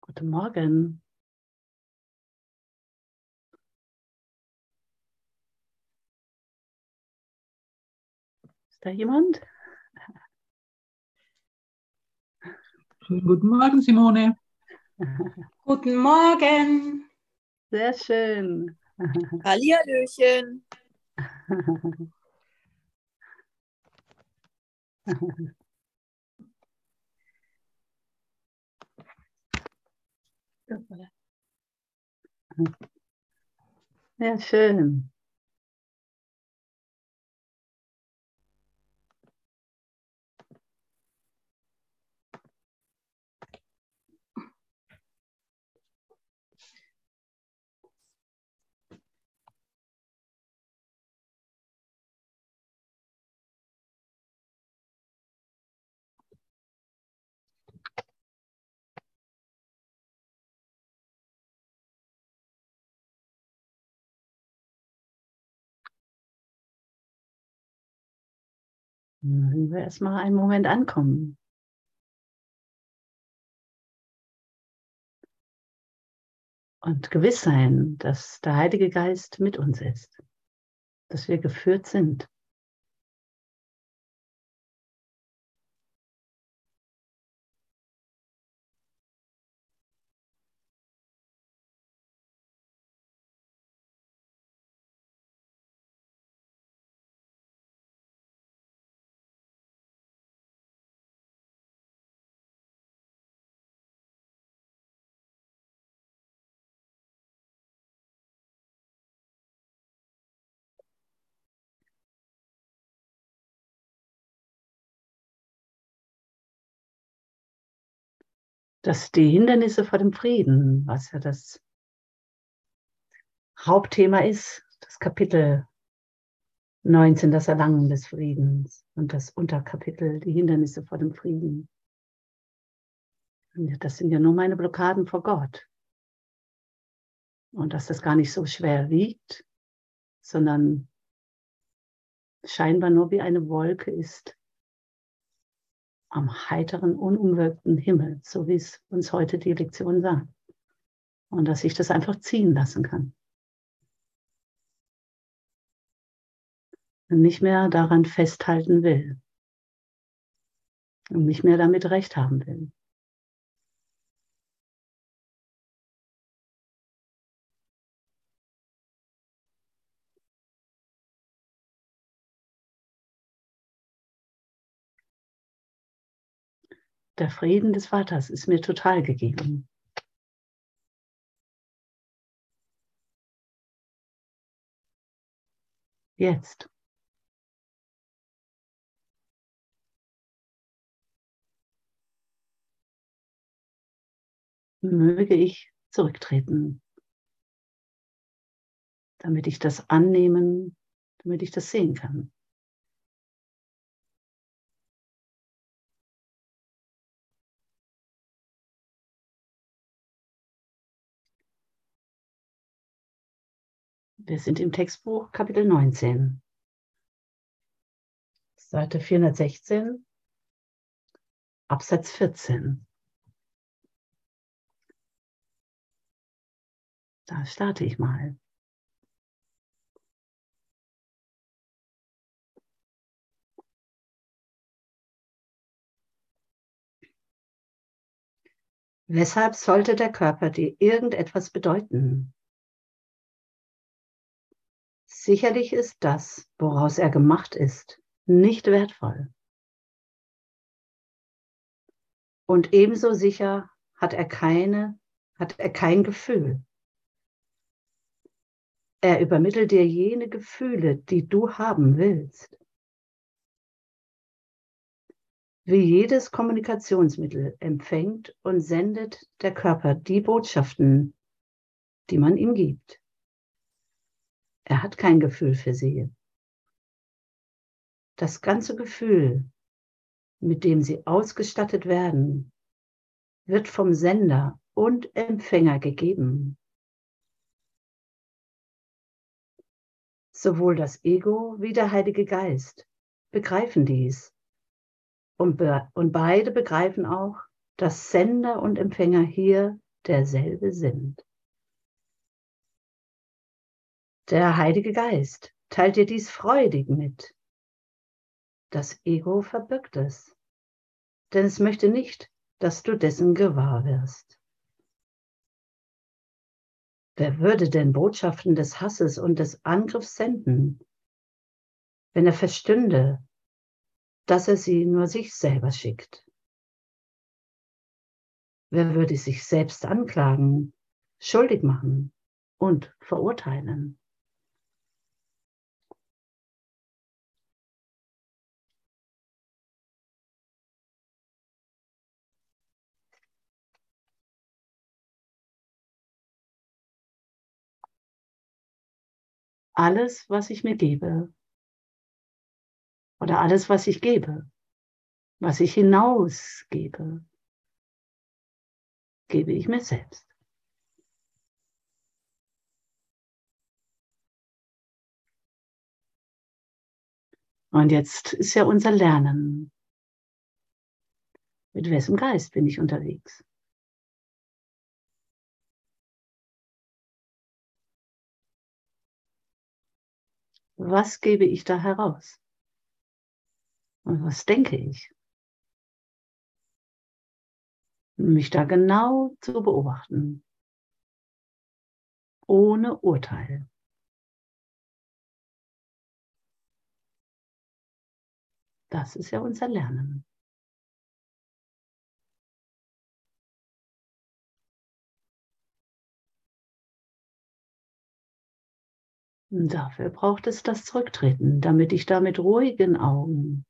Guten Morgen. Ist da jemand? Schönen guten Morgen, Simone. Guten Morgen. Sehr schön. Hallihallöchen. Ja, schön. Mögen wir erstmal einen Moment ankommen. Und gewiss sein, dass der Heilige Geist mit uns ist, dass wir geführt sind. Dass die Hindernisse vor dem Frieden, was ja das Hauptthema ist, das Kapitel 19, das Erlangen des Friedens und das Unterkapitel, die Hindernisse vor dem Frieden. Das sind ja nur meine Blockaden vor Gott. Und dass das gar nicht so schwer wiegt, sondern scheinbar nur wie eine Wolke ist, am heiteren, unumwölkten Himmel, so wie es uns heute die Lektion sagt. Und dass ich das einfach ziehen lassen kann. Und nicht mehr daran festhalten will. Und nicht mehr damit recht haben will. Der Frieden des Vaters ist mir total gegeben. Jetzt. Möge ich zurücktreten, damit ich das annehmen, damit ich das sehen kann. Wir sind im Textbuch Kapitel 19, Seite 416, Absatz 14. Da starte ich mal. Weshalb sollte der Körper dir irgendetwas bedeuten? Sicherlich ist das, woraus er gemacht ist, nicht wertvoll. Und ebenso sicher hat er keine, hat er kein Gefühl. Er übermittelt dir jene Gefühle, die du haben willst. Wie jedes Kommunikationsmittel empfängt und sendet der Körper die Botschaften, die man ihm gibt. Er hat kein Gefühl für sie. Das ganze Gefühl, mit dem sie ausgestattet werden, wird vom Sender und Empfänger gegeben. Sowohl das Ego wie der Heilige Geist begreifen dies. Und, be und beide begreifen auch, dass Sender und Empfänger hier derselbe sind. Der Heilige Geist teilt dir dies freudig mit. Das Ego verbirgt es, denn es möchte nicht, dass du dessen gewahr wirst. Wer würde denn Botschaften des Hasses und des Angriffs senden, wenn er verstünde, dass er sie nur sich selber schickt? Wer würde sich selbst anklagen, schuldig machen und verurteilen? Alles, was ich mir gebe, oder alles, was ich gebe, was ich hinausgebe, gebe ich mir selbst. Und jetzt ist ja unser Lernen. Mit wessen Geist bin ich unterwegs? Was gebe ich da heraus? Und was denke ich? mich da genau zu beobachten, ohne Urteil. Das ist ja unser Lernen. Und dafür braucht es das Zurücktreten, damit ich da mit ruhigen Augen,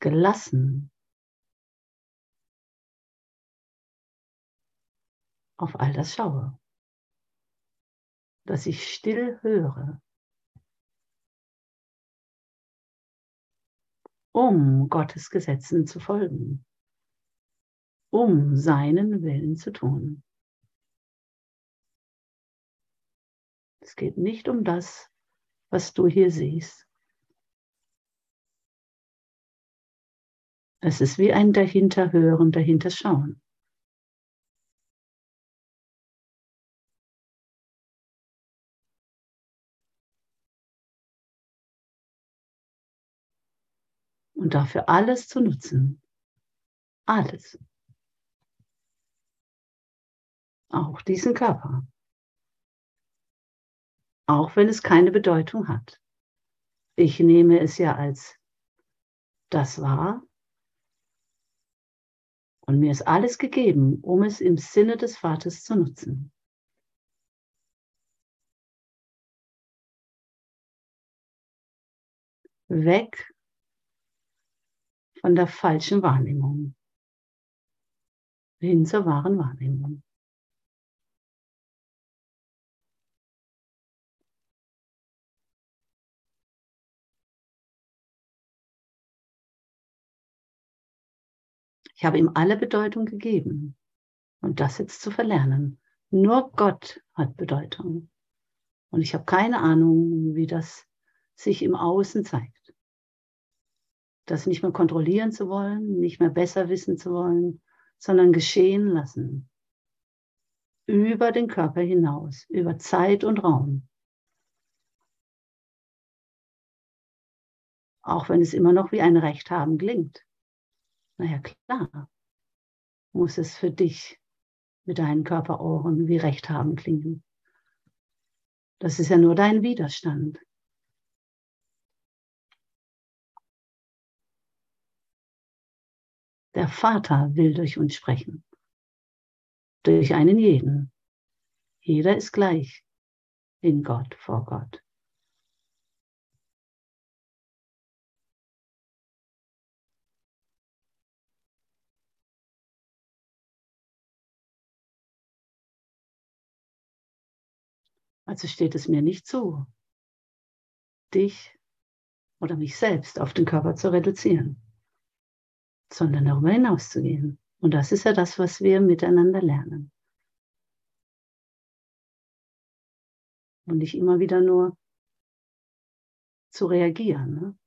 gelassen auf all das schaue, dass ich still höre, um Gottes Gesetzen zu folgen, um seinen Willen zu tun. Es geht nicht um das, was du hier siehst. Es ist wie ein Dahinterhören, Dahinterschauen. und dafür alles zu nutzen. Alles. Auch diesen Körper. Auch wenn es keine Bedeutung hat. Ich nehme es ja als das wahr. Und mir ist alles gegeben, um es im Sinne des Vaters zu nutzen. Weg von der falschen Wahrnehmung hin zur wahren Wahrnehmung. Ich habe ihm alle Bedeutung gegeben. Und das jetzt zu verlernen. Nur Gott hat Bedeutung. Und ich habe keine Ahnung, wie das sich im Außen zeigt das nicht mehr kontrollieren zu wollen, nicht mehr besser wissen zu wollen, sondern geschehen lassen. Über den Körper hinaus, über Zeit und Raum. Auch wenn es immer noch wie ein Recht haben klingt. Naja, klar, muss es für dich mit deinen Körperohren wie Recht haben klingen. Das ist ja nur dein Widerstand. Der Vater will durch uns sprechen. Durch einen jeden. Jeder ist gleich in Gott, vor Gott. Also steht es mir nicht zu, dich oder mich selbst auf den Körper zu reduzieren sondern darüber hinauszugehen Und das ist ja das, was wir miteinander lernen. Und nicht immer wieder nur zu reagieren. Ne?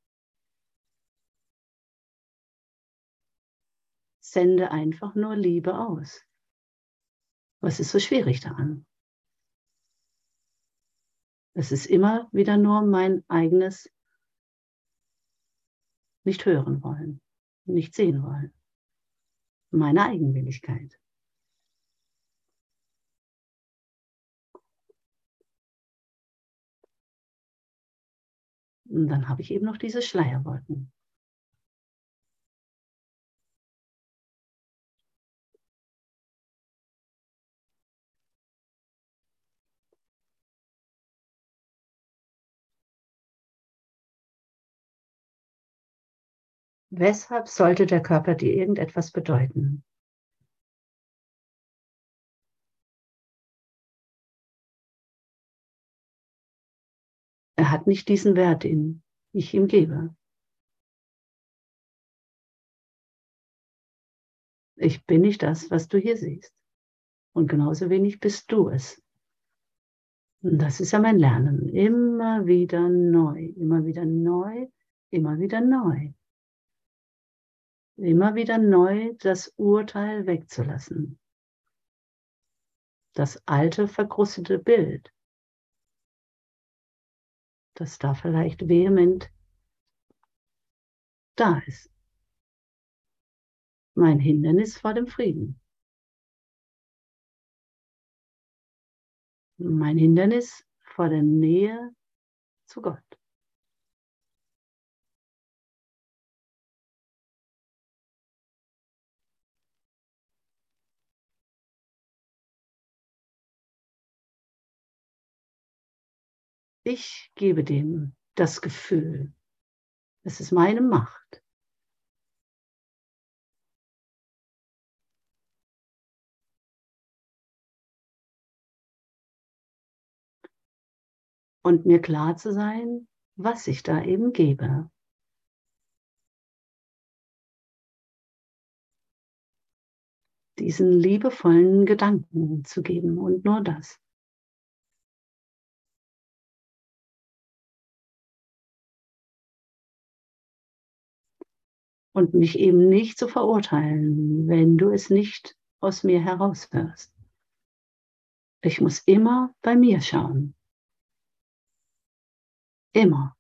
Sende einfach nur Liebe aus. Was ist so schwierig daran? Es ist immer wieder nur mein eigenes nicht hören wollen, nicht sehen wollen. Meine Eigenwilligkeit. Und dann habe ich eben noch diese Schleierwolken. Weshalb sollte der Körper dir irgendetwas bedeuten? Er hat nicht diesen Wert, den ich ihm gebe. Ich bin nicht das, was du hier siehst. Und genauso wenig bist du es. Und das ist ja mein Lernen. Immer wieder neu, immer wieder neu, immer wieder neu immer wieder neu das Urteil wegzulassen. Das alte, verkrustete Bild, das da vielleicht vehement da ist. Mein Hindernis vor dem Frieden. Mein Hindernis vor der Nähe zu Gott. Ich gebe dem das Gefühl. Es ist meine Macht. Und mir klar zu sein, was ich da eben gebe. Diesen liebevollen Gedanken zu geben und nur das. Und mich eben nicht zu verurteilen, wenn du es nicht aus mir heraushörst. Ich muss immer bei mir schauen. Immer.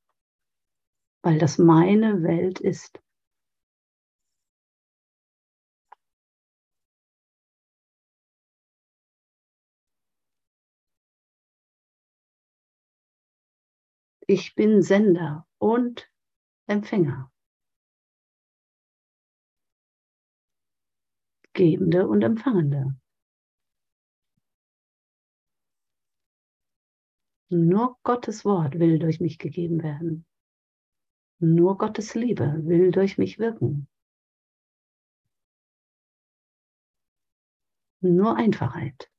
Weil das meine Welt ist. Ich bin Sender und Empfänger. Gebende und Empfangende. Nur Gottes Wort will durch mich gegeben werden. Nur Gottes Liebe will durch mich wirken. Nur Einfachheit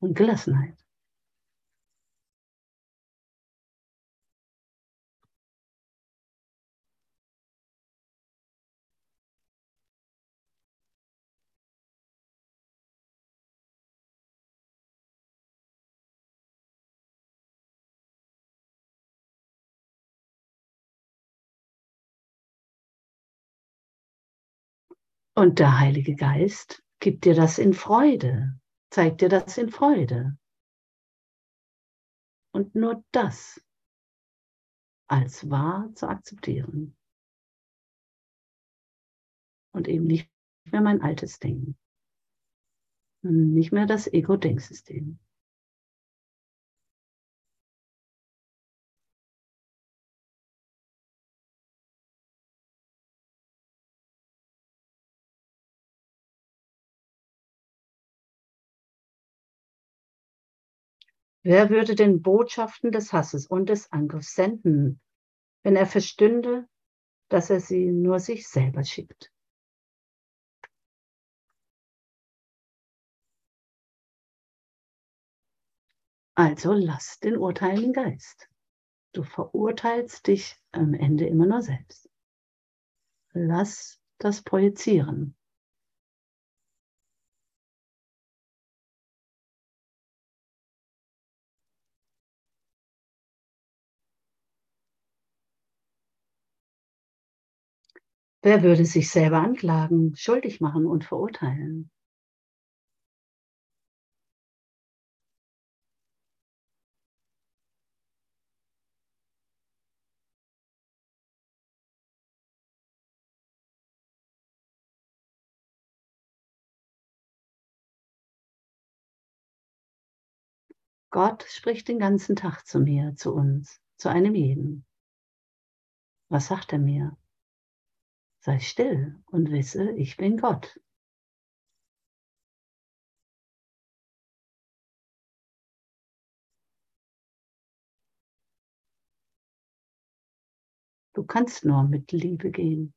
und Gelassenheit. Und der Heilige Geist gibt dir das in Freude, zeigt dir das in Freude. Und nur das als wahr zu akzeptieren. Und eben nicht mehr mein altes Denken. Nicht mehr das Ego-Denksystem. Wer würde den Botschaften des Hasses und des Angriffs senden, wenn er verstünde, dass er sie nur sich selber schickt? Also lass den urteilenden Geist. Du verurteilst dich am Ende immer nur selbst. Lass das projizieren. Wer würde sich selber anklagen, schuldig machen und verurteilen? Gott spricht den ganzen Tag zu mir, zu uns, zu einem jeden. Was sagt er mir? Sei still und wisse, ich bin Gott. Du kannst nur mit Liebe gehen.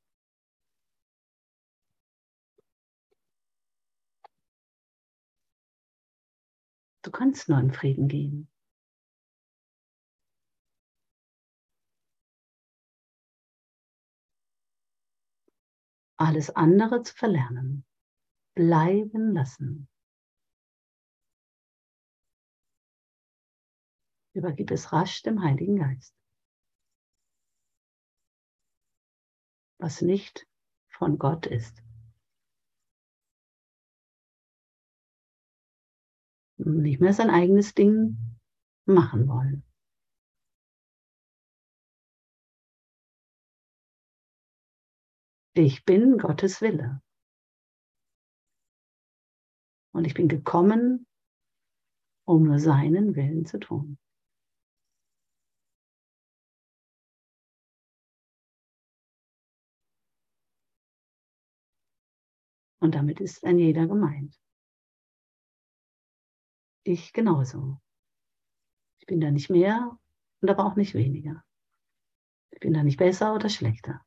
Du kannst nur in Frieden gehen. Alles andere zu verlernen, bleiben lassen. Übergib es rasch dem Heiligen Geist. Was nicht von Gott ist. nicht mehr sein eigenes Ding machen wollen. Ich bin Gottes Wille. Und ich bin gekommen, um nur seinen Willen zu tun. Und damit ist ein jeder gemeint. Ich genauso. Ich bin da nicht mehr und aber auch nicht weniger. Ich bin da nicht besser oder schlechter.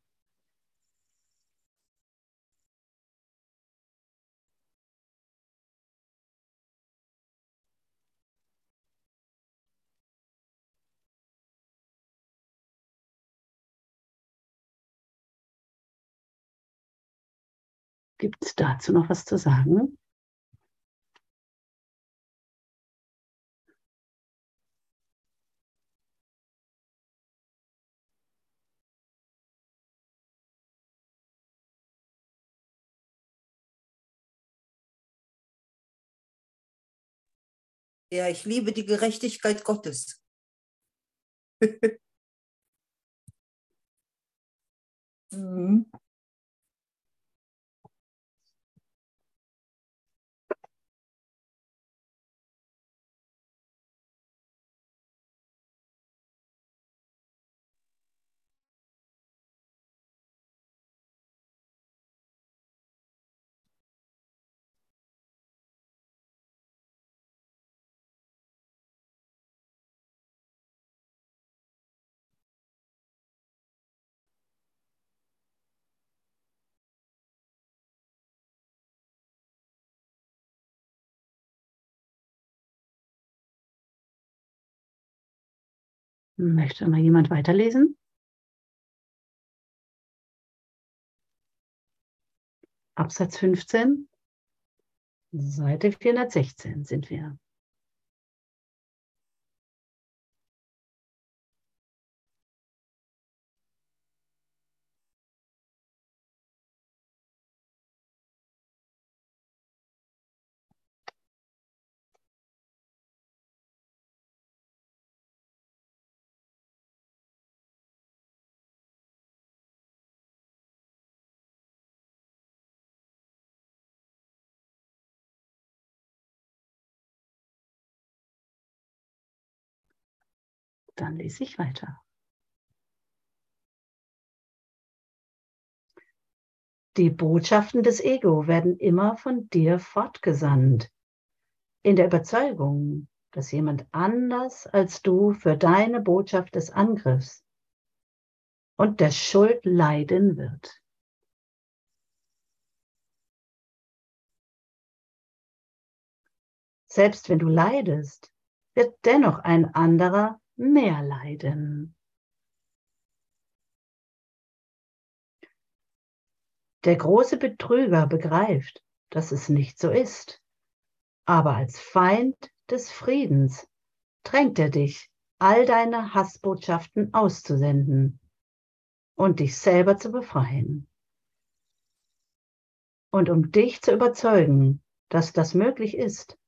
Gibt es dazu noch was zu sagen? Ja, ich liebe die Gerechtigkeit Gottes. Mhm. Möchte mal jemand weiterlesen? Absatz 15, Seite 416 sind wir. Dann lese ich weiter. Die Botschaften des Ego werden immer von dir fortgesandt, in der Überzeugung, dass jemand anders als du für deine Botschaft des Angriffs und der Schuld leiden wird. Selbst wenn du leidest, wird dennoch ein anderer mehr leiden. Der große Betrüger begreift, dass es nicht so ist, aber als Feind des Friedens drängt er dich, all deine Hassbotschaften auszusenden und dich selber zu befreien. Und um dich zu überzeugen, dass das möglich ist,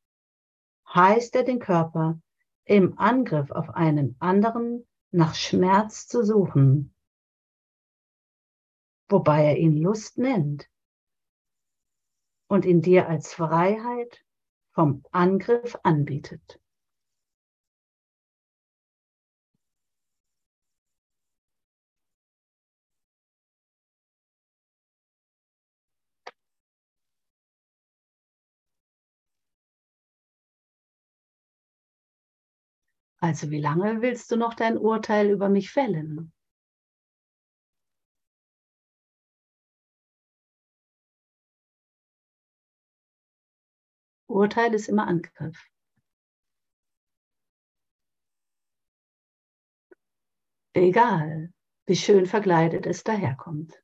heißt er den Körper im Angriff auf einen anderen nach Schmerz zu suchen, wobei er ihn Lust nennt und ihn dir als Freiheit vom Angriff anbietet. Also wie lange willst du noch dein Urteil über mich fällen? Urteil ist immer Angriff. Egal, wie schön verkleidet es daherkommt.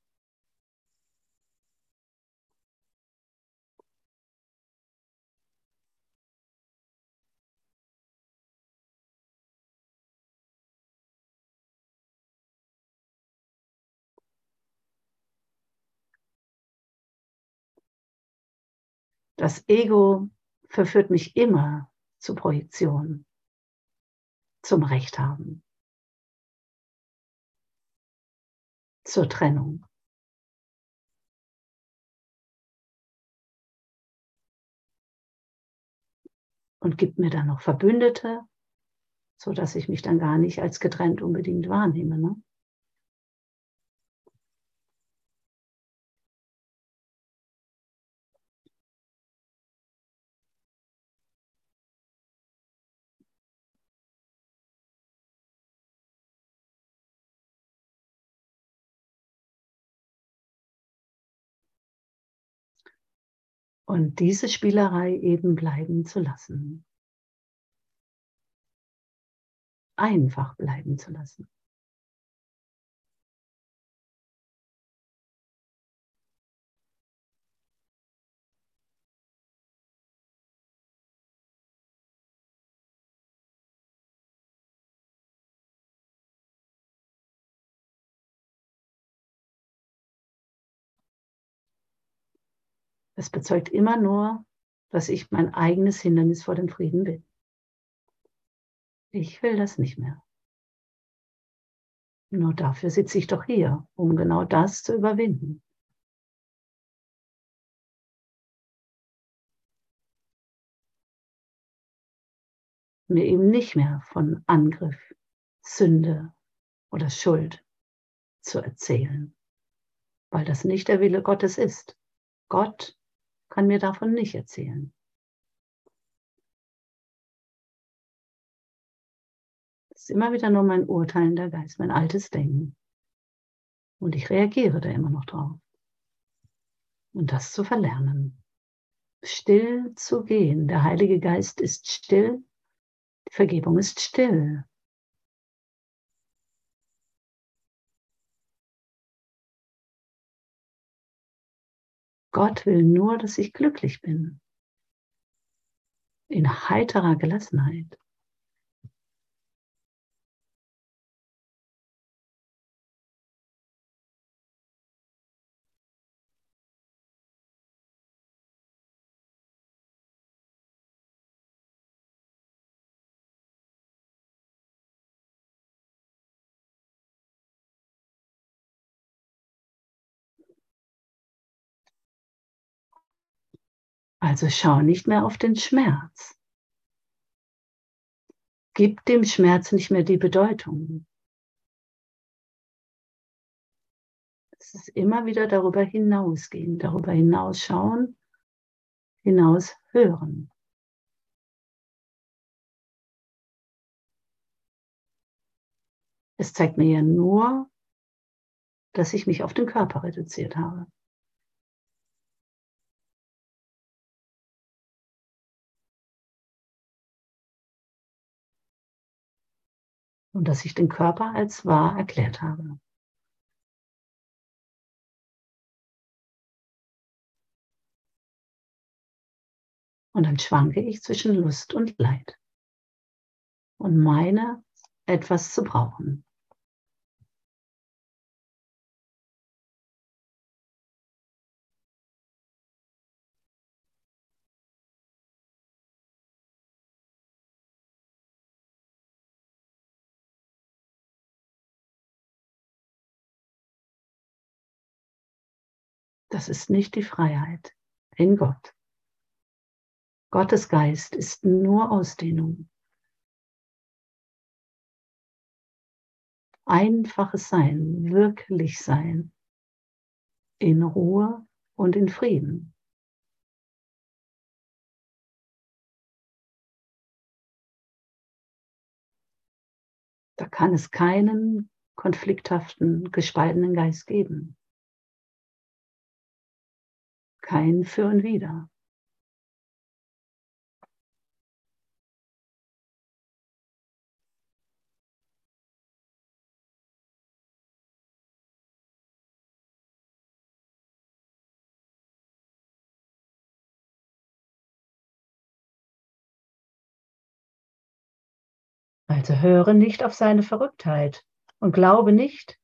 Das Ego verführt mich immer zur Projektion, zum Recht haben, zur Trennung. Und gibt mir dann noch Verbündete, so dass ich mich dann gar nicht als getrennt unbedingt wahrnehme. Ne? Und diese Spielerei eben bleiben zu lassen. Einfach bleiben zu lassen. Es bezeugt immer nur, dass ich mein eigenes Hindernis vor dem Frieden bin. Ich will das nicht mehr. Nur dafür sitze ich doch hier, um genau das zu überwinden. Mir eben nicht mehr von Angriff, Sünde oder Schuld zu erzählen, weil das nicht der Wille Gottes ist. Gott kann mir davon nicht erzählen. Es ist immer wieder nur mein urteilender Geist, mein altes Denken. Und ich reagiere da immer noch drauf. Und das zu verlernen. Still zu gehen. Der Heilige Geist ist still. Die Vergebung ist still. Gott will nur, dass ich glücklich bin. In heiterer Gelassenheit. Also schau nicht mehr auf den Schmerz. Gib dem Schmerz nicht mehr die Bedeutung. Es ist immer wieder darüber hinausgehen, darüber hinausschauen, hinaus hören. Es zeigt mir ja nur, dass ich mich auf den Körper reduziert habe. Und dass ich den Körper als wahr erklärt habe. Und dann schwanke ich zwischen Lust und Leid und meine etwas zu brauchen. Das ist nicht die Freiheit in Gott. Gottes Geist ist nur Ausdehnung. Einfaches Sein, wirklich Sein, in Ruhe und in Frieden. Da kann es keinen konflikthaften, gespaltenen Geist geben. Kein Für und Wider. Also höre nicht auf seine Verrücktheit und glaube nicht,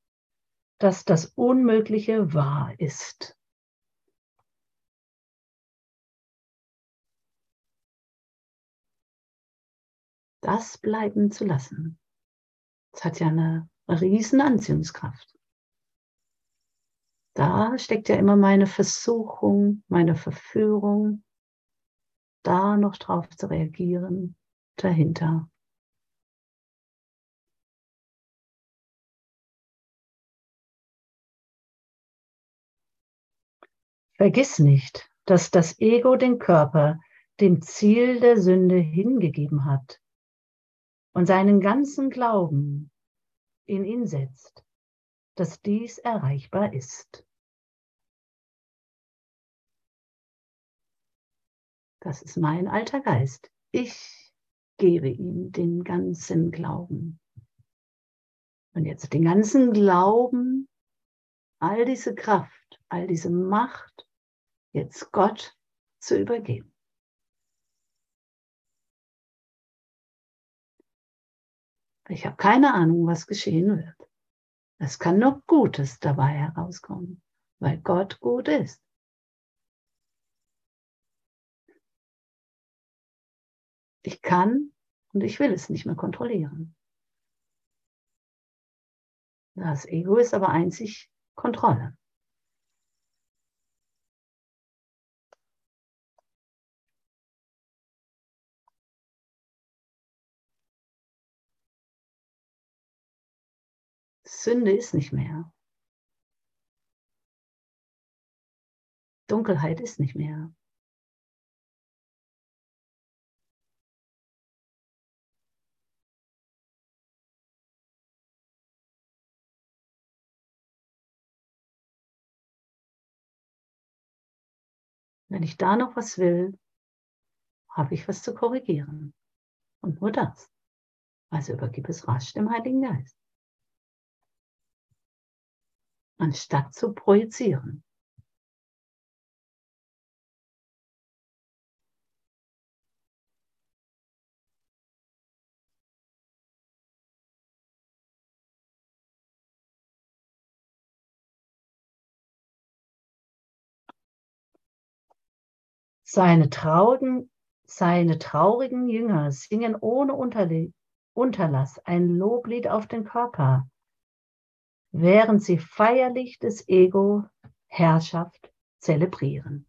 dass das Unmögliche wahr ist. Das bleiben zu lassen. Das hat ja eine riesen Anziehungskraft. Da steckt ja immer meine Versuchung, meine Verführung, da noch drauf zu reagieren, dahinter. Vergiss nicht, dass das Ego den Körper dem Ziel der Sünde hingegeben hat und seinen ganzen Glauben in ihn setzt, dass dies erreichbar ist. Das ist mein alter Geist. Ich gebe ihm den ganzen Glauben. Und jetzt den ganzen Glauben, all diese Kraft, all diese Macht jetzt Gott zu übergeben. Ich habe keine Ahnung, was geschehen wird. Es kann nur Gutes dabei herauskommen, weil Gott gut ist. Ich kann und ich will es nicht mehr kontrollieren. Das Ego ist aber einzig Kontrolle. Sünde ist nicht mehr. Dunkelheit ist nicht mehr. Wenn ich da noch was will, habe ich was zu korrigieren. Und nur das. Also übergib es rasch dem Heiligen Geist. Anstatt zu projizieren. Seine traurigen, seine traurigen Jünger singen ohne Unterlass ein Loblied auf den Körper, während sie feierlich des Ego Herrschaft zelebrieren.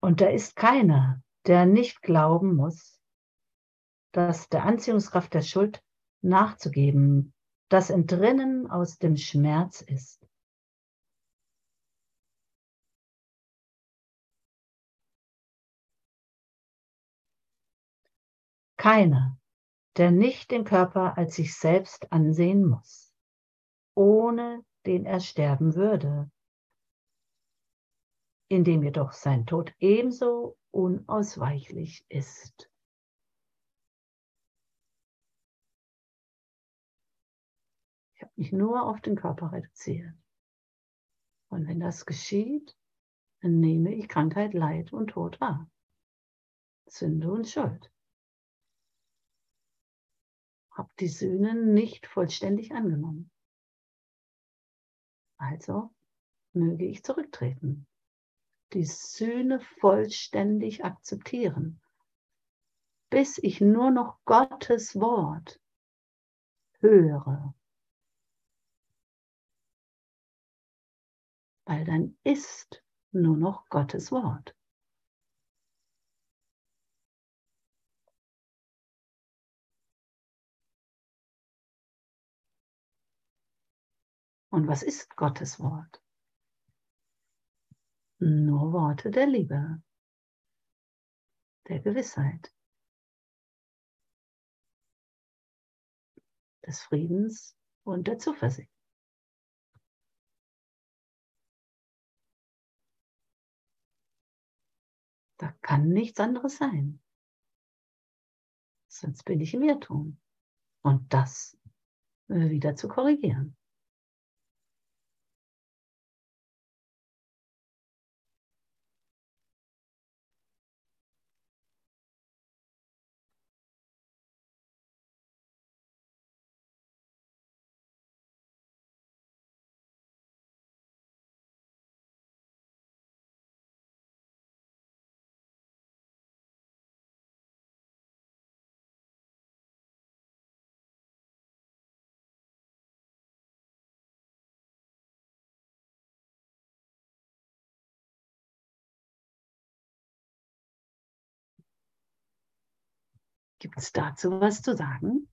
Und da ist keiner, der nicht glauben muss, dass der Anziehungskraft der Schuld nachzugeben das Entrinnen aus dem Schmerz ist. Keiner, der nicht den Körper als sich selbst ansehen muss, ohne den er sterben würde, indem jedoch sein Tod ebenso unausweichlich ist. Mich nur auf den Körper reduziert. Und wenn das geschieht, dann nehme ich Krankheit, Leid und Tod wahr. Sünde und Schuld. Hab die Sühnen nicht vollständig angenommen. Also möge ich zurücktreten. die Sühne vollständig akzeptieren, bis ich nur noch Gottes Wort höre. Weil dann ist nur noch Gottes Wort. Und was ist Gottes Wort? Nur Worte der Liebe, der Gewissheit, des Friedens und der Zuversicht. Da kann nichts anderes sein. Sonst bin ich im Irrtum. Und das wieder zu korrigieren. Gibt es dazu was zu sagen?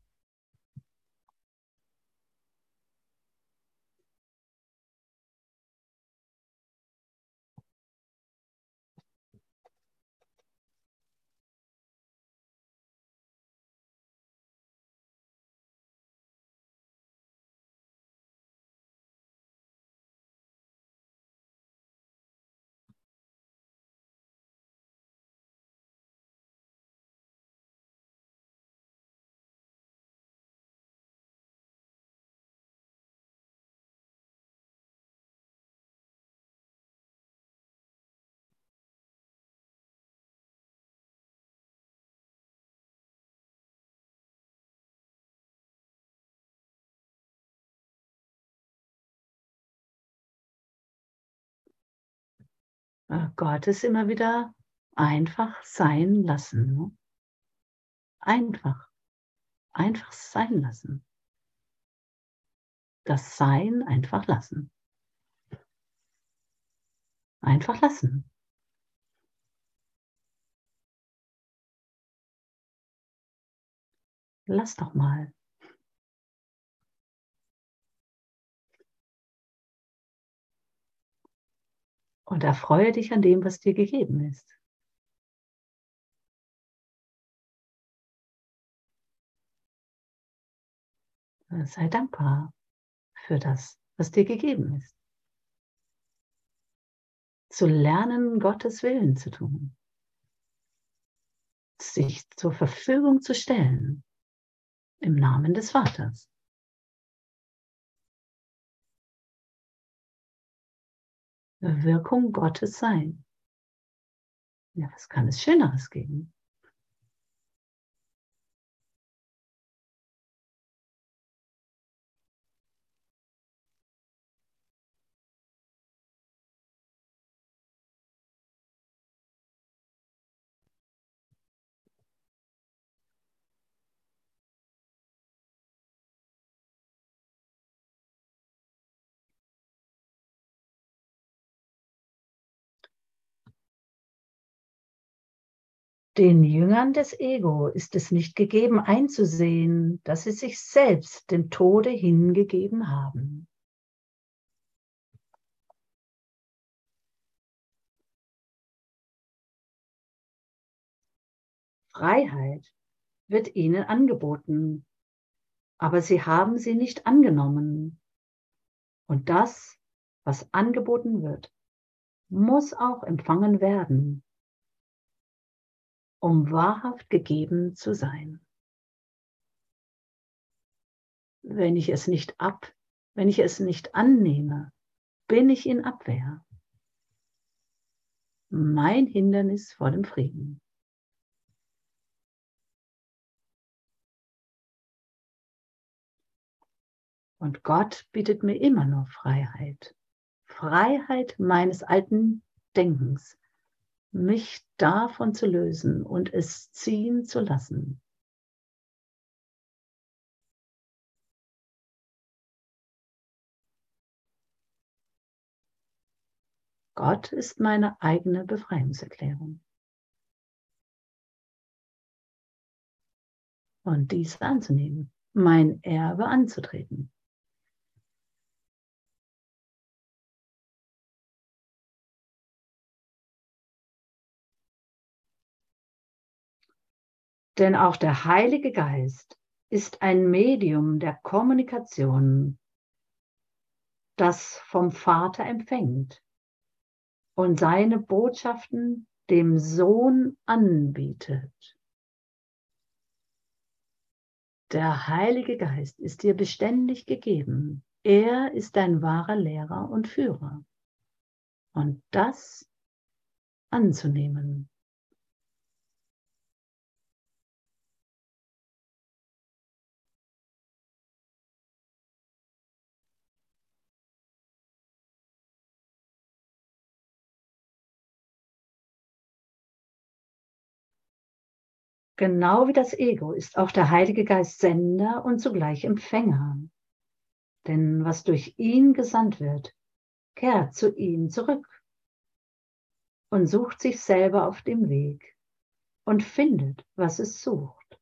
Gottes immer wieder einfach sein lassen. Ne? Einfach. Einfach sein lassen. Das Sein einfach lassen. Einfach lassen. Lass doch mal. Und erfreue dich an dem, was dir gegeben ist. Sei dankbar für das, was dir gegeben ist. Zu lernen, Gottes Willen zu tun. Sich zur Verfügung zu stellen im Namen des Vaters. Wirkung Gottes sein. Ja, was kann es Schöneres geben? Den Jüngern des Ego ist es nicht gegeben einzusehen, dass sie sich selbst dem Tode hingegeben haben. Freiheit wird ihnen angeboten, aber sie haben sie nicht angenommen. Und das, was angeboten wird, muss auch empfangen werden um wahrhaft gegeben zu sein. Wenn ich es nicht ab, wenn ich es nicht annehme, bin ich in Abwehr. Mein Hindernis vor dem Frieden. Und Gott bietet mir immer nur Freiheit. Freiheit meines alten Denkens, mich davon zu lösen und es ziehen zu lassen. Gott ist meine eigene Befreiungserklärung. Und dies anzunehmen, mein Erbe anzutreten. Denn auch der Heilige Geist ist ein Medium der Kommunikation, das vom Vater empfängt und seine Botschaften dem Sohn anbietet. Der Heilige Geist ist dir beständig gegeben. Er ist dein wahrer Lehrer und Führer. Und das anzunehmen. Genau wie das Ego ist auch der Heilige Geist Sender und zugleich Empfänger. Denn was durch ihn gesandt wird, kehrt zu ihm zurück und sucht sich selber auf dem Weg und findet, was es sucht.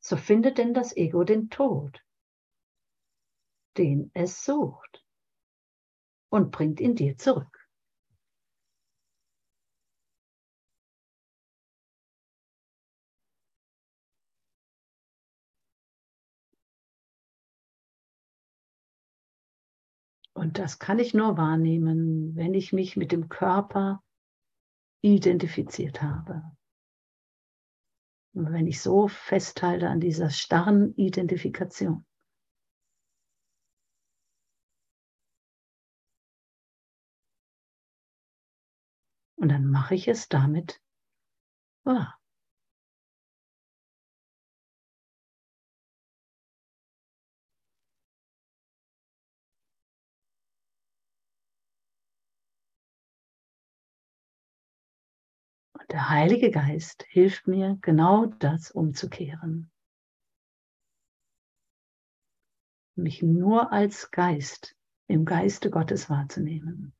So findet denn das Ego den Tod, den es sucht, und bringt ihn dir zurück. Und das kann ich nur wahrnehmen, wenn ich mich mit dem Körper identifiziert habe. Und wenn ich so festhalte an dieser starren Identifikation. Und dann mache ich es damit wahr. Heilige Geist hilft mir, genau das umzukehren. Mich nur als Geist im Geiste Gottes wahrzunehmen.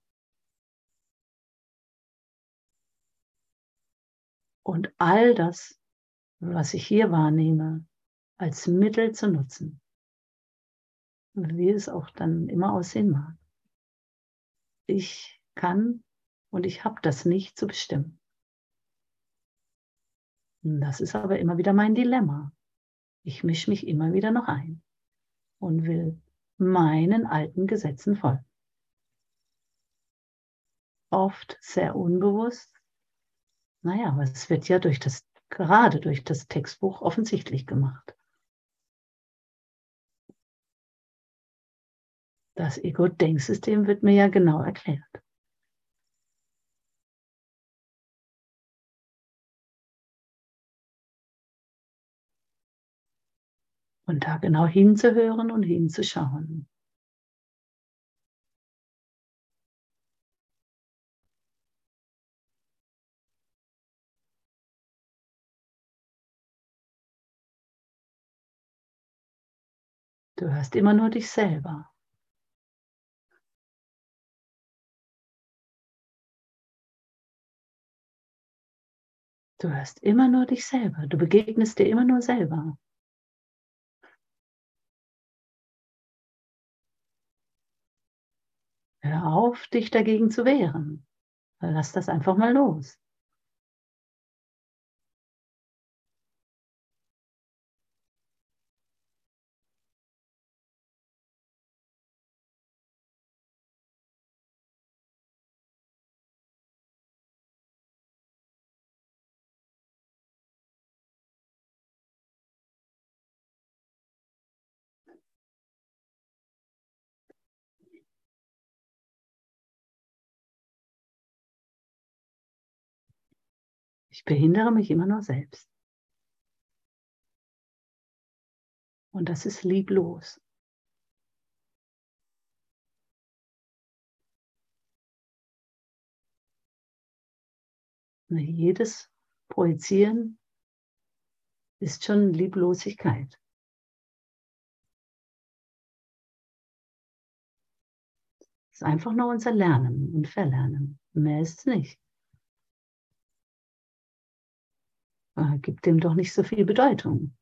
Und all das, was ich hier wahrnehme, als Mittel zu nutzen. Wie es auch dann immer aussehen mag. Ich kann und ich habe das nicht zu bestimmen. Das ist aber immer wieder mein Dilemma. Ich mische mich immer wieder noch ein und will meinen alten Gesetzen folgen. Oft sehr unbewusst. Naja, aber es wird ja durch das, gerade durch das Textbuch offensichtlich gemacht. Das Ego-Denksystem wird mir ja genau erklärt. Und da genau hinzuhören und hinzuschauen. Du hörst immer nur dich selber. Du hörst immer nur dich selber. Du begegnest dir immer nur selber. Hör auf, dich dagegen zu wehren. Lass das einfach mal los. Ich behindere mich immer nur selbst. Und das ist lieblos. Und jedes Projizieren ist schon Lieblosigkeit. Es ist einfach nur unser Lernen und Verlernen. Mehr ist es nicht. Äh, gibt dem doch nicht so viel Bedeutung.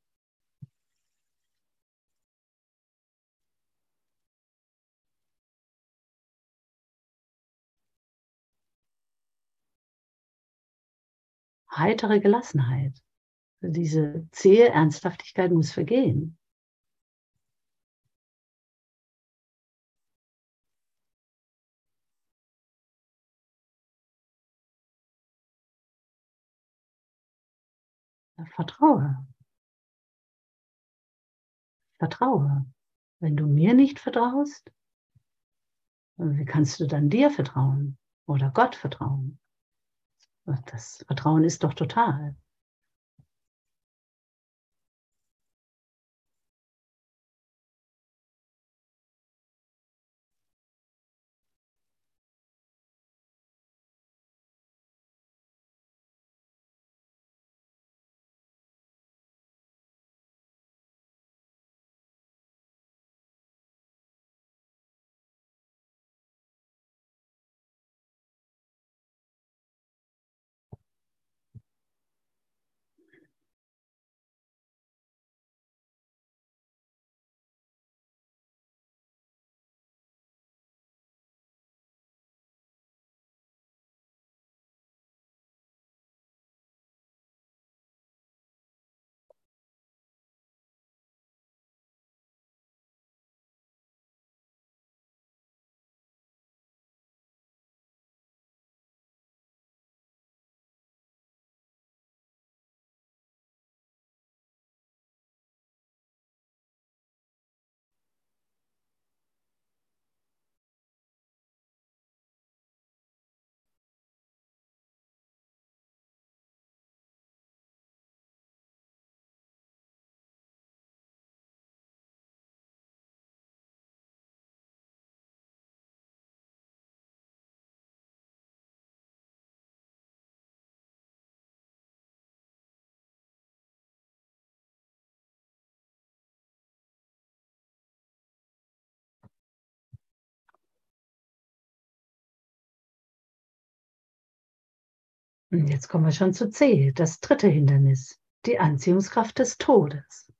heitere Gelassenheit. Diese zähe Ernsthaftigkeit muss vergehen. Vertraue. Vertraue. Wenn du mir nicht vertraust, wie kannst du dann dir vertrauen oder Gott vertrauen? Das Vertrauen ist doch total. Und jetzt kommen wir schon zu C, das dritte Hindernis, die Anziehungskraft des Todes.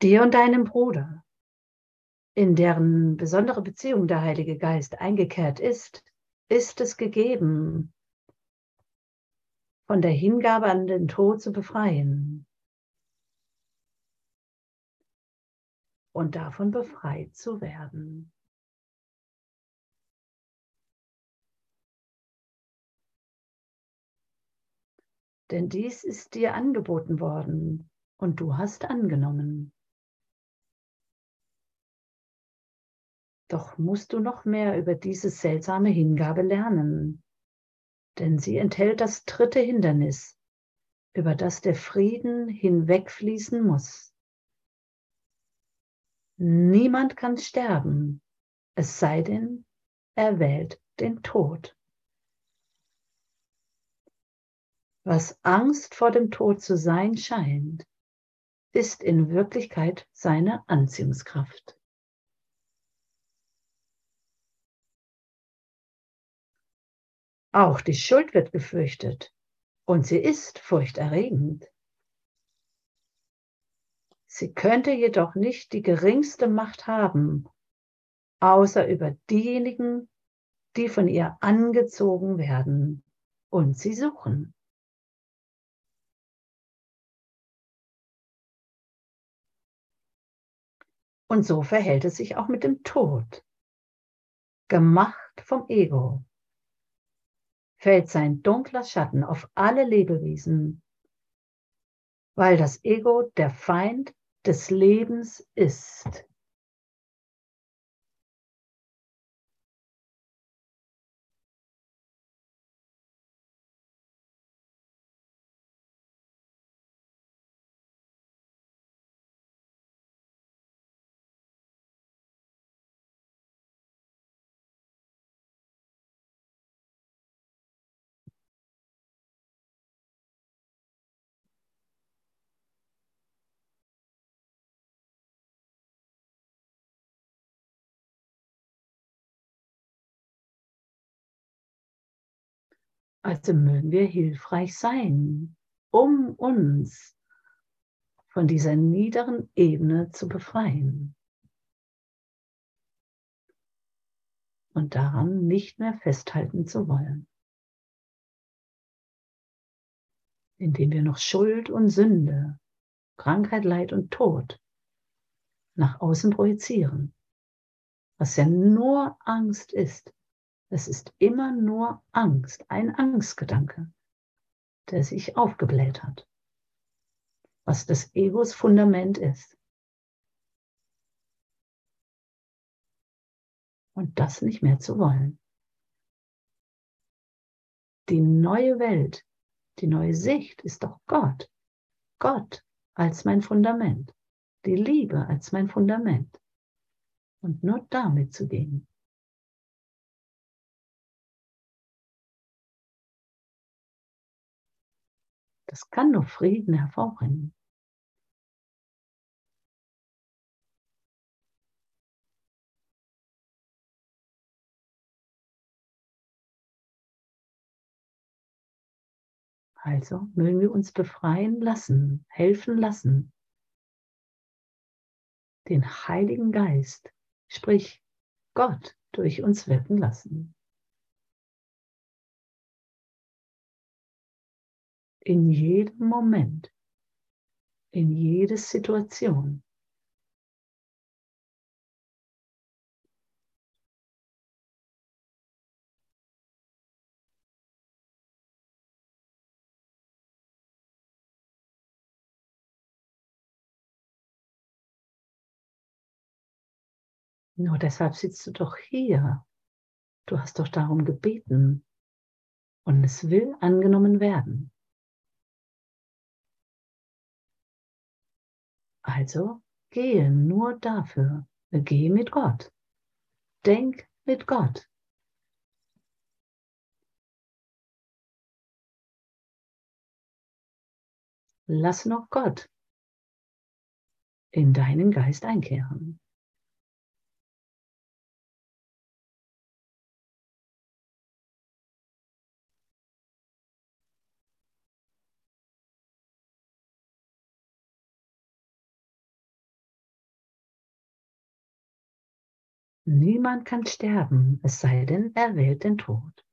Dir und deinem Bruder in deren besondere Beziehung der Heilige Geist eingekehrt ist, ist es gegeben, von der Hingabe an den Tod zu befreien und davon befreit zu werden. Denn dies ist dir angeboten worden und du hast angenommen. Doch musst du noch mehr über diese seltsame Hingabe lernen, denn sie enthält das dritte Hindernis, über das der Frieden hinwegfließen muss. Niemand kann sterben, es sei denn, er wählt den Tod. Was Angst vor dem Tod zu sein scheint, ist in Wirklichkeit seine Anziehungskraft. Auch die Schuld wird gefürchtet und sie ist furchterregend. Sie könnte jedoch nicht die geringste Macht haben, außer über diejenigen, die von ihr angezogen werden und sie suchen. Und so verhält es sich auch mit dem Tod, gemacht vom Ego fällt sein dunkler Schatten auf alle Lebewesen, weil das Ego der Feind des Lebens ist. Also mögen wir hilfreich sein, um uns von dieser niederen Ebene zu befreien. Und daran nicht mehr festhalten zu wollen. Indem wir noch Schuld und Sünde, Krankheit, Leid und Tod nach außen projizieren, was ja nur Angst ist. Es ist immer nur Angst, ein Angstgedanke, der sich aufgebläht hat, was das Egos Fundament ist. Und das nicht mehr zu wollen. Die neue Welt, die neue Sicht ist doch Gott. Gott als mein Fundament. Die Liebe als mein Fundament. Und nur damit zu gehen. Das kann nur Frieden hervorbringen. Also mögen wir uns befreien lassen, helfen lassen, den Heiligen Geist, sprich Gott, durch uns wirken lassen. In jedem Moment, in jede Situation. Nur deshalb sitzt du doch hier. Du hast doch darum gebeten. Und es will angenommen werden. Also gehe nur dafür. Geh mit Gott. Denk mit Gott. Lass noch Gott in deinen Geist einkehren. Niemand kann sterben, es sei denn, er wählt den Tod.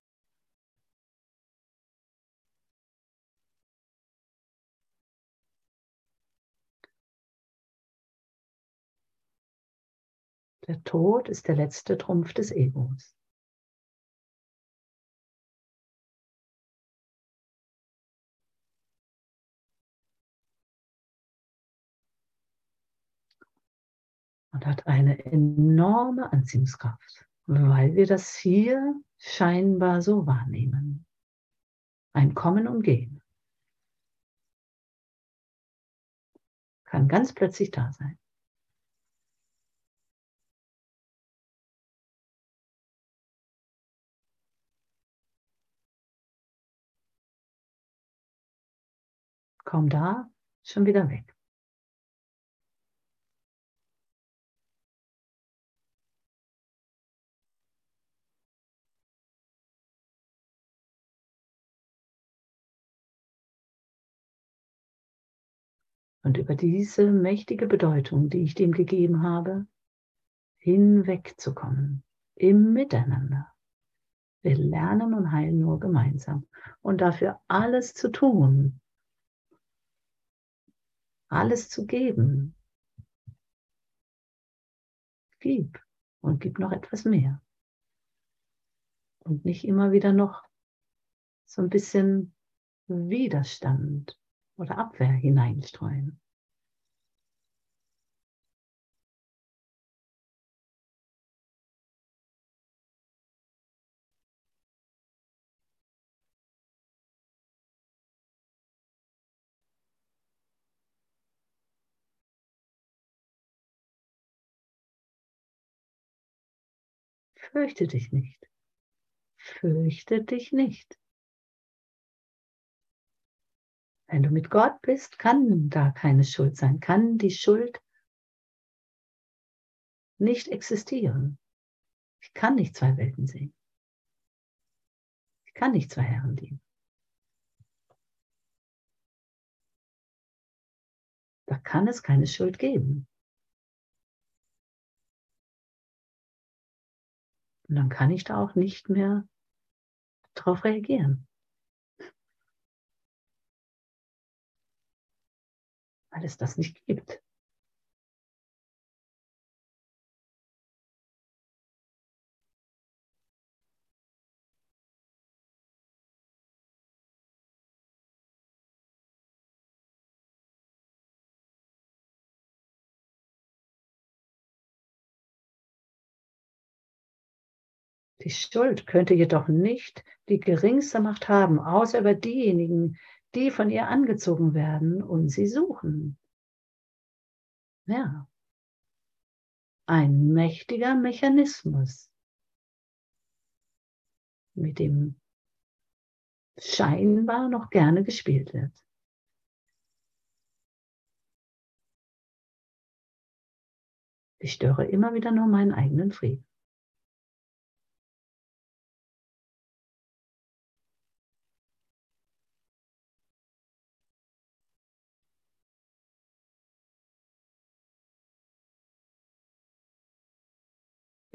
Der Tod ist der letzte Trumpf des Egos. Und hat eine enorme Anziehungskraft, weil wir das hier scheinbar so wahrnehmen. Ein Kommen und Gehen kann ganz plötzlich da sein. Kaum da, schon wieder weg. Und über diese mächtige Bedeutung, die ich dem gegeben habe, hinwegzukommen im Miteinander. Wir lernen und heilen nur gemeinsam und dafür alles zu tun, alles zu geben. Gib und gib noch etwas mehr. Und nicht immer wieder noch so ein bisschen Widerstand oder Abwehr hineinstreuen. Fürchte dich nicht. Fürchte dich nicht. Wenn du mit Gott bist, kann da keine Schuld sein, kann die Schuld nicht existieren. Ich kann nicht zwei Welten sehen. Ich kann nicht zwei Herren dienen. Da kann es keine Schuld geben. Und dann kann ich da auch nicht mehr darauf reagieren. Weil es das nicht gibt. Die Schuld könnte jedoch nicht die geringste Macht haben, außer über diejenigen, die von ihr angezogen werden und sie suchen. Ja. Ein mächtiger Mechanismus, mit dem scheinbar noch gerne gespielt wird. Ich störe immer wieder nur meinen eigenen Frieden.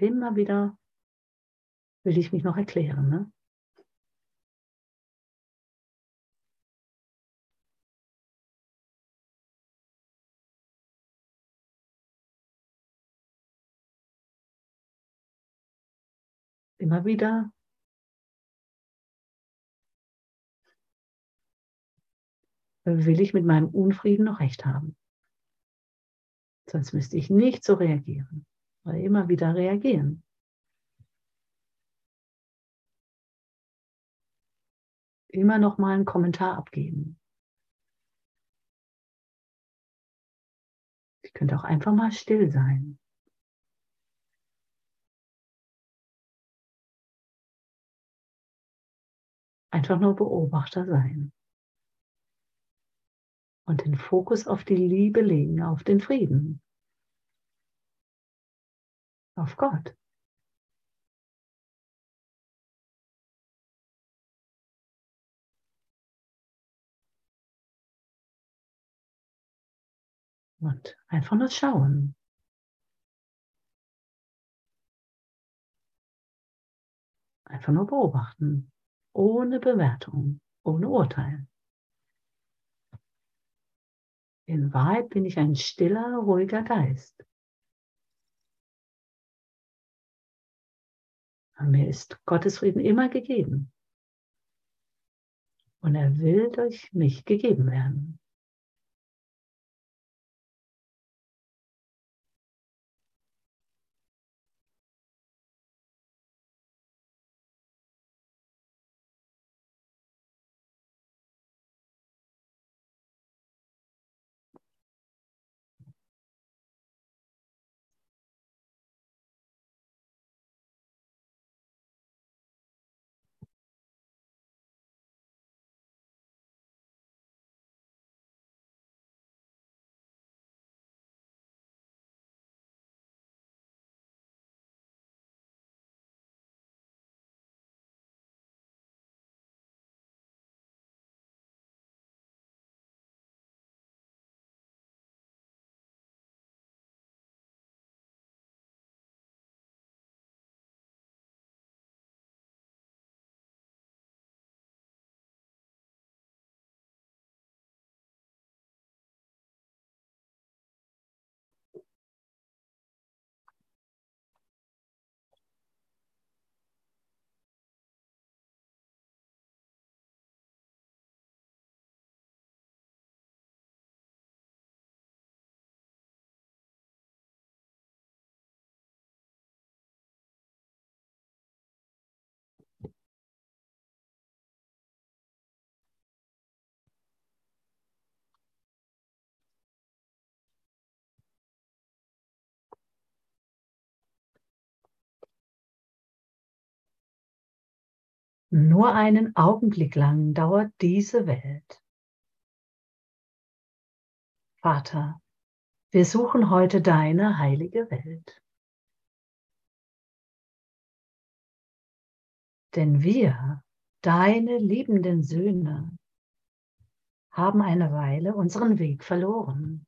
Immer wieder will ich mich noch erklären. Ne? Immer wieder will ich mit meinem Unfrieden noch recht haben. Sonst müsste ich nicht so reagieren oder immer wieder reagieren. Immer noch mal einen Kommentar abgeben. Ich könnte auch einfach mal still sein. Einfach nur Beobachter sein. Und den Fokus auf die Liebe legen, auf den Frieden auf Gott. Und einfach nur schauen. Einfach nur beobachten, ohne Bewertung, ohne Urteil. In Wahrheit bin ich ein stiller, ruhiger Geist. Mir ist Gottes Frieden immer gegeben. Und er will durch mich gegeben werden. Nur einen Augenblick lang dauert diese Welt. Vater, wir suchen heute deine heilige Welt. Denn wir, deine liebenden Söhne, haben eine Weile unseren Weg verloren.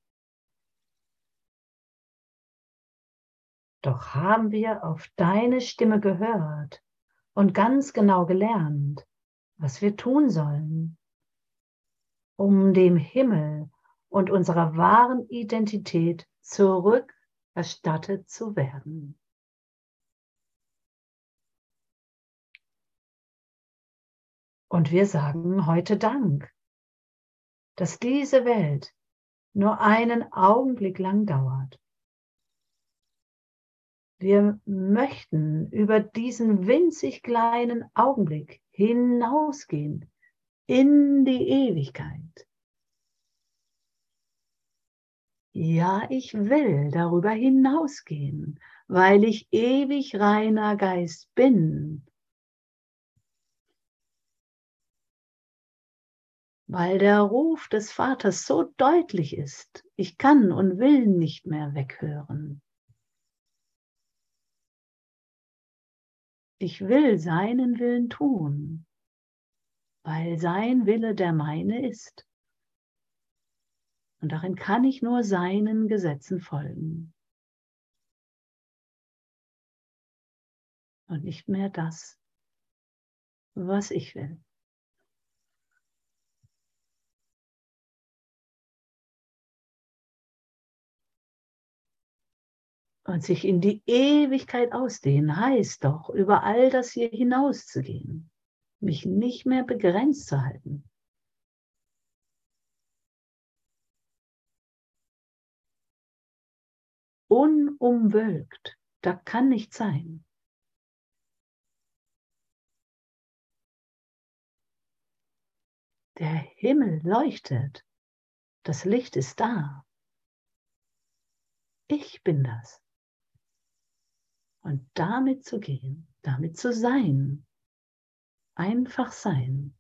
Doch haben wir auf deine Stimme gehört und ganz genau gelernt, was wir tun sollen, um dem Himmel und unserer wahren Identität zurückerstattet zu werden. Und wir sagen heute Dank, dass diese Welt nur einen Augenblick lang dauert. Wir möchten über diesen winzig kleinen Augenblick hinausgehen in die Ewigkeit. Ja, ich will darüber hinausgehen, weil ich ewig reiner Geist bin. Weil der Ruf des Vaters so deutlich ist, ich kann und will nicht mehr weghören. Ich will seinen Willen tun, weil sein Wille der meine ist. Und darin kann ich nur seinen Gesetzen folgen. Und nicht mehr das, was ich will. Und sich in die Ewigkeit ausdehnen heißt doch, über all das hier hinauszugehen, mich nicht mehr begrenzt zu halten. Unumwölkt, da kann nicht sein. Der Himmel leuchtet, das Licht ist da. Ich bin das. Und damit zu gehen, damit zu sein, einfach sein.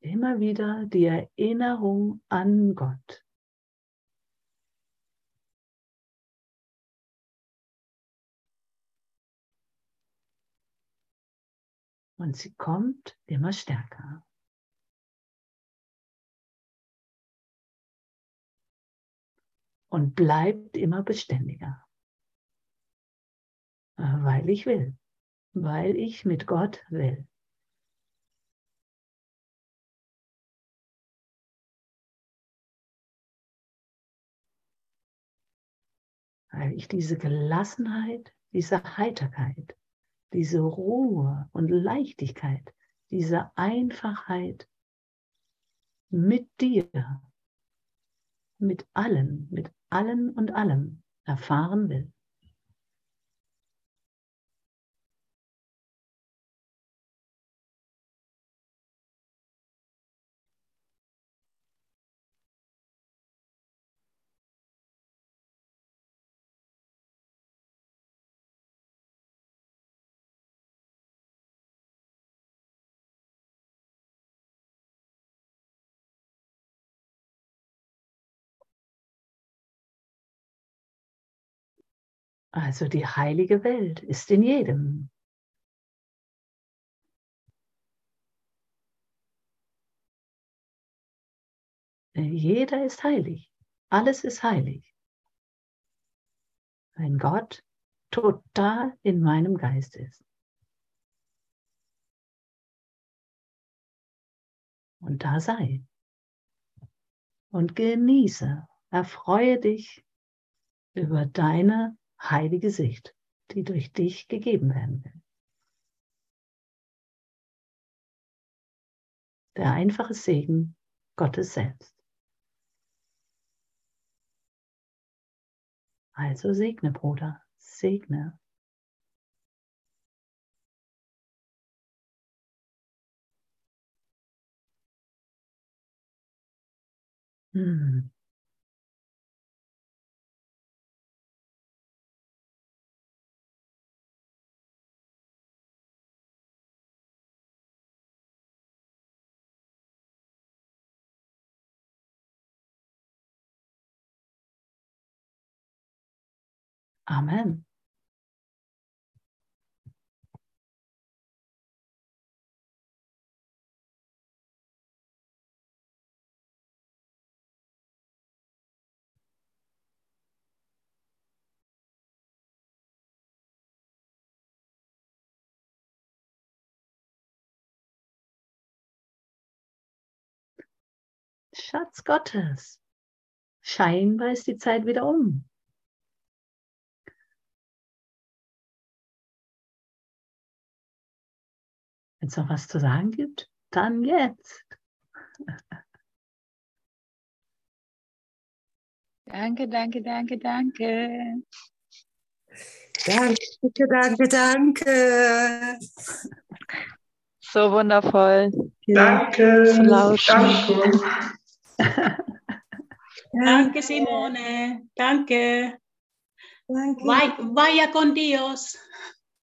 Immer wieder die Erinnerung an Gott. Und sie kommt immer stärker. Und bleibt immer beständiger. Äh, weil ich will, weil ich mit Gott will. Weil ich diese Gelassenheit, diese Heiterkeit, diese Ruhe und Leichtigkeit, diese Einfachheit mit dir, mit allen, mit allen und allem erfahren will. Also die heilige Welt ist in jedem. Jeder ist heilig. Alles ist heilig. Wenn Gott total in meinem Geist ist. Und da sei. Und genieße, erfreue dich über deine heilige Sicht, die durch dich gegeben werden will. Der einfache Segen Gottes selbst. Also segne, Bruder, segne. Hm. Amen. Schatz Gottes. Scheinbar ist die Zeit wieder um. Wenn es noch was zu sagen gibt, dann jetzt. Danke, danke, danke, danke. Danke, danke, danke. So wundervoll. Danke. Zu lauschen. Danke. Danke, Simone. Danke. Danke. Vai- Vaya con Dios.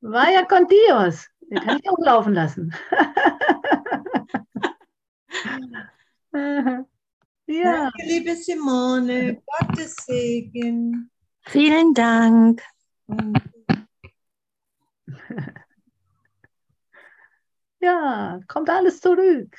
Vaya con Dios. Den kann ich auch laufen lassen. ja, Danke, liebe Simone. Gottes Segen. Vielen Dank. ja, kommt alles zurück.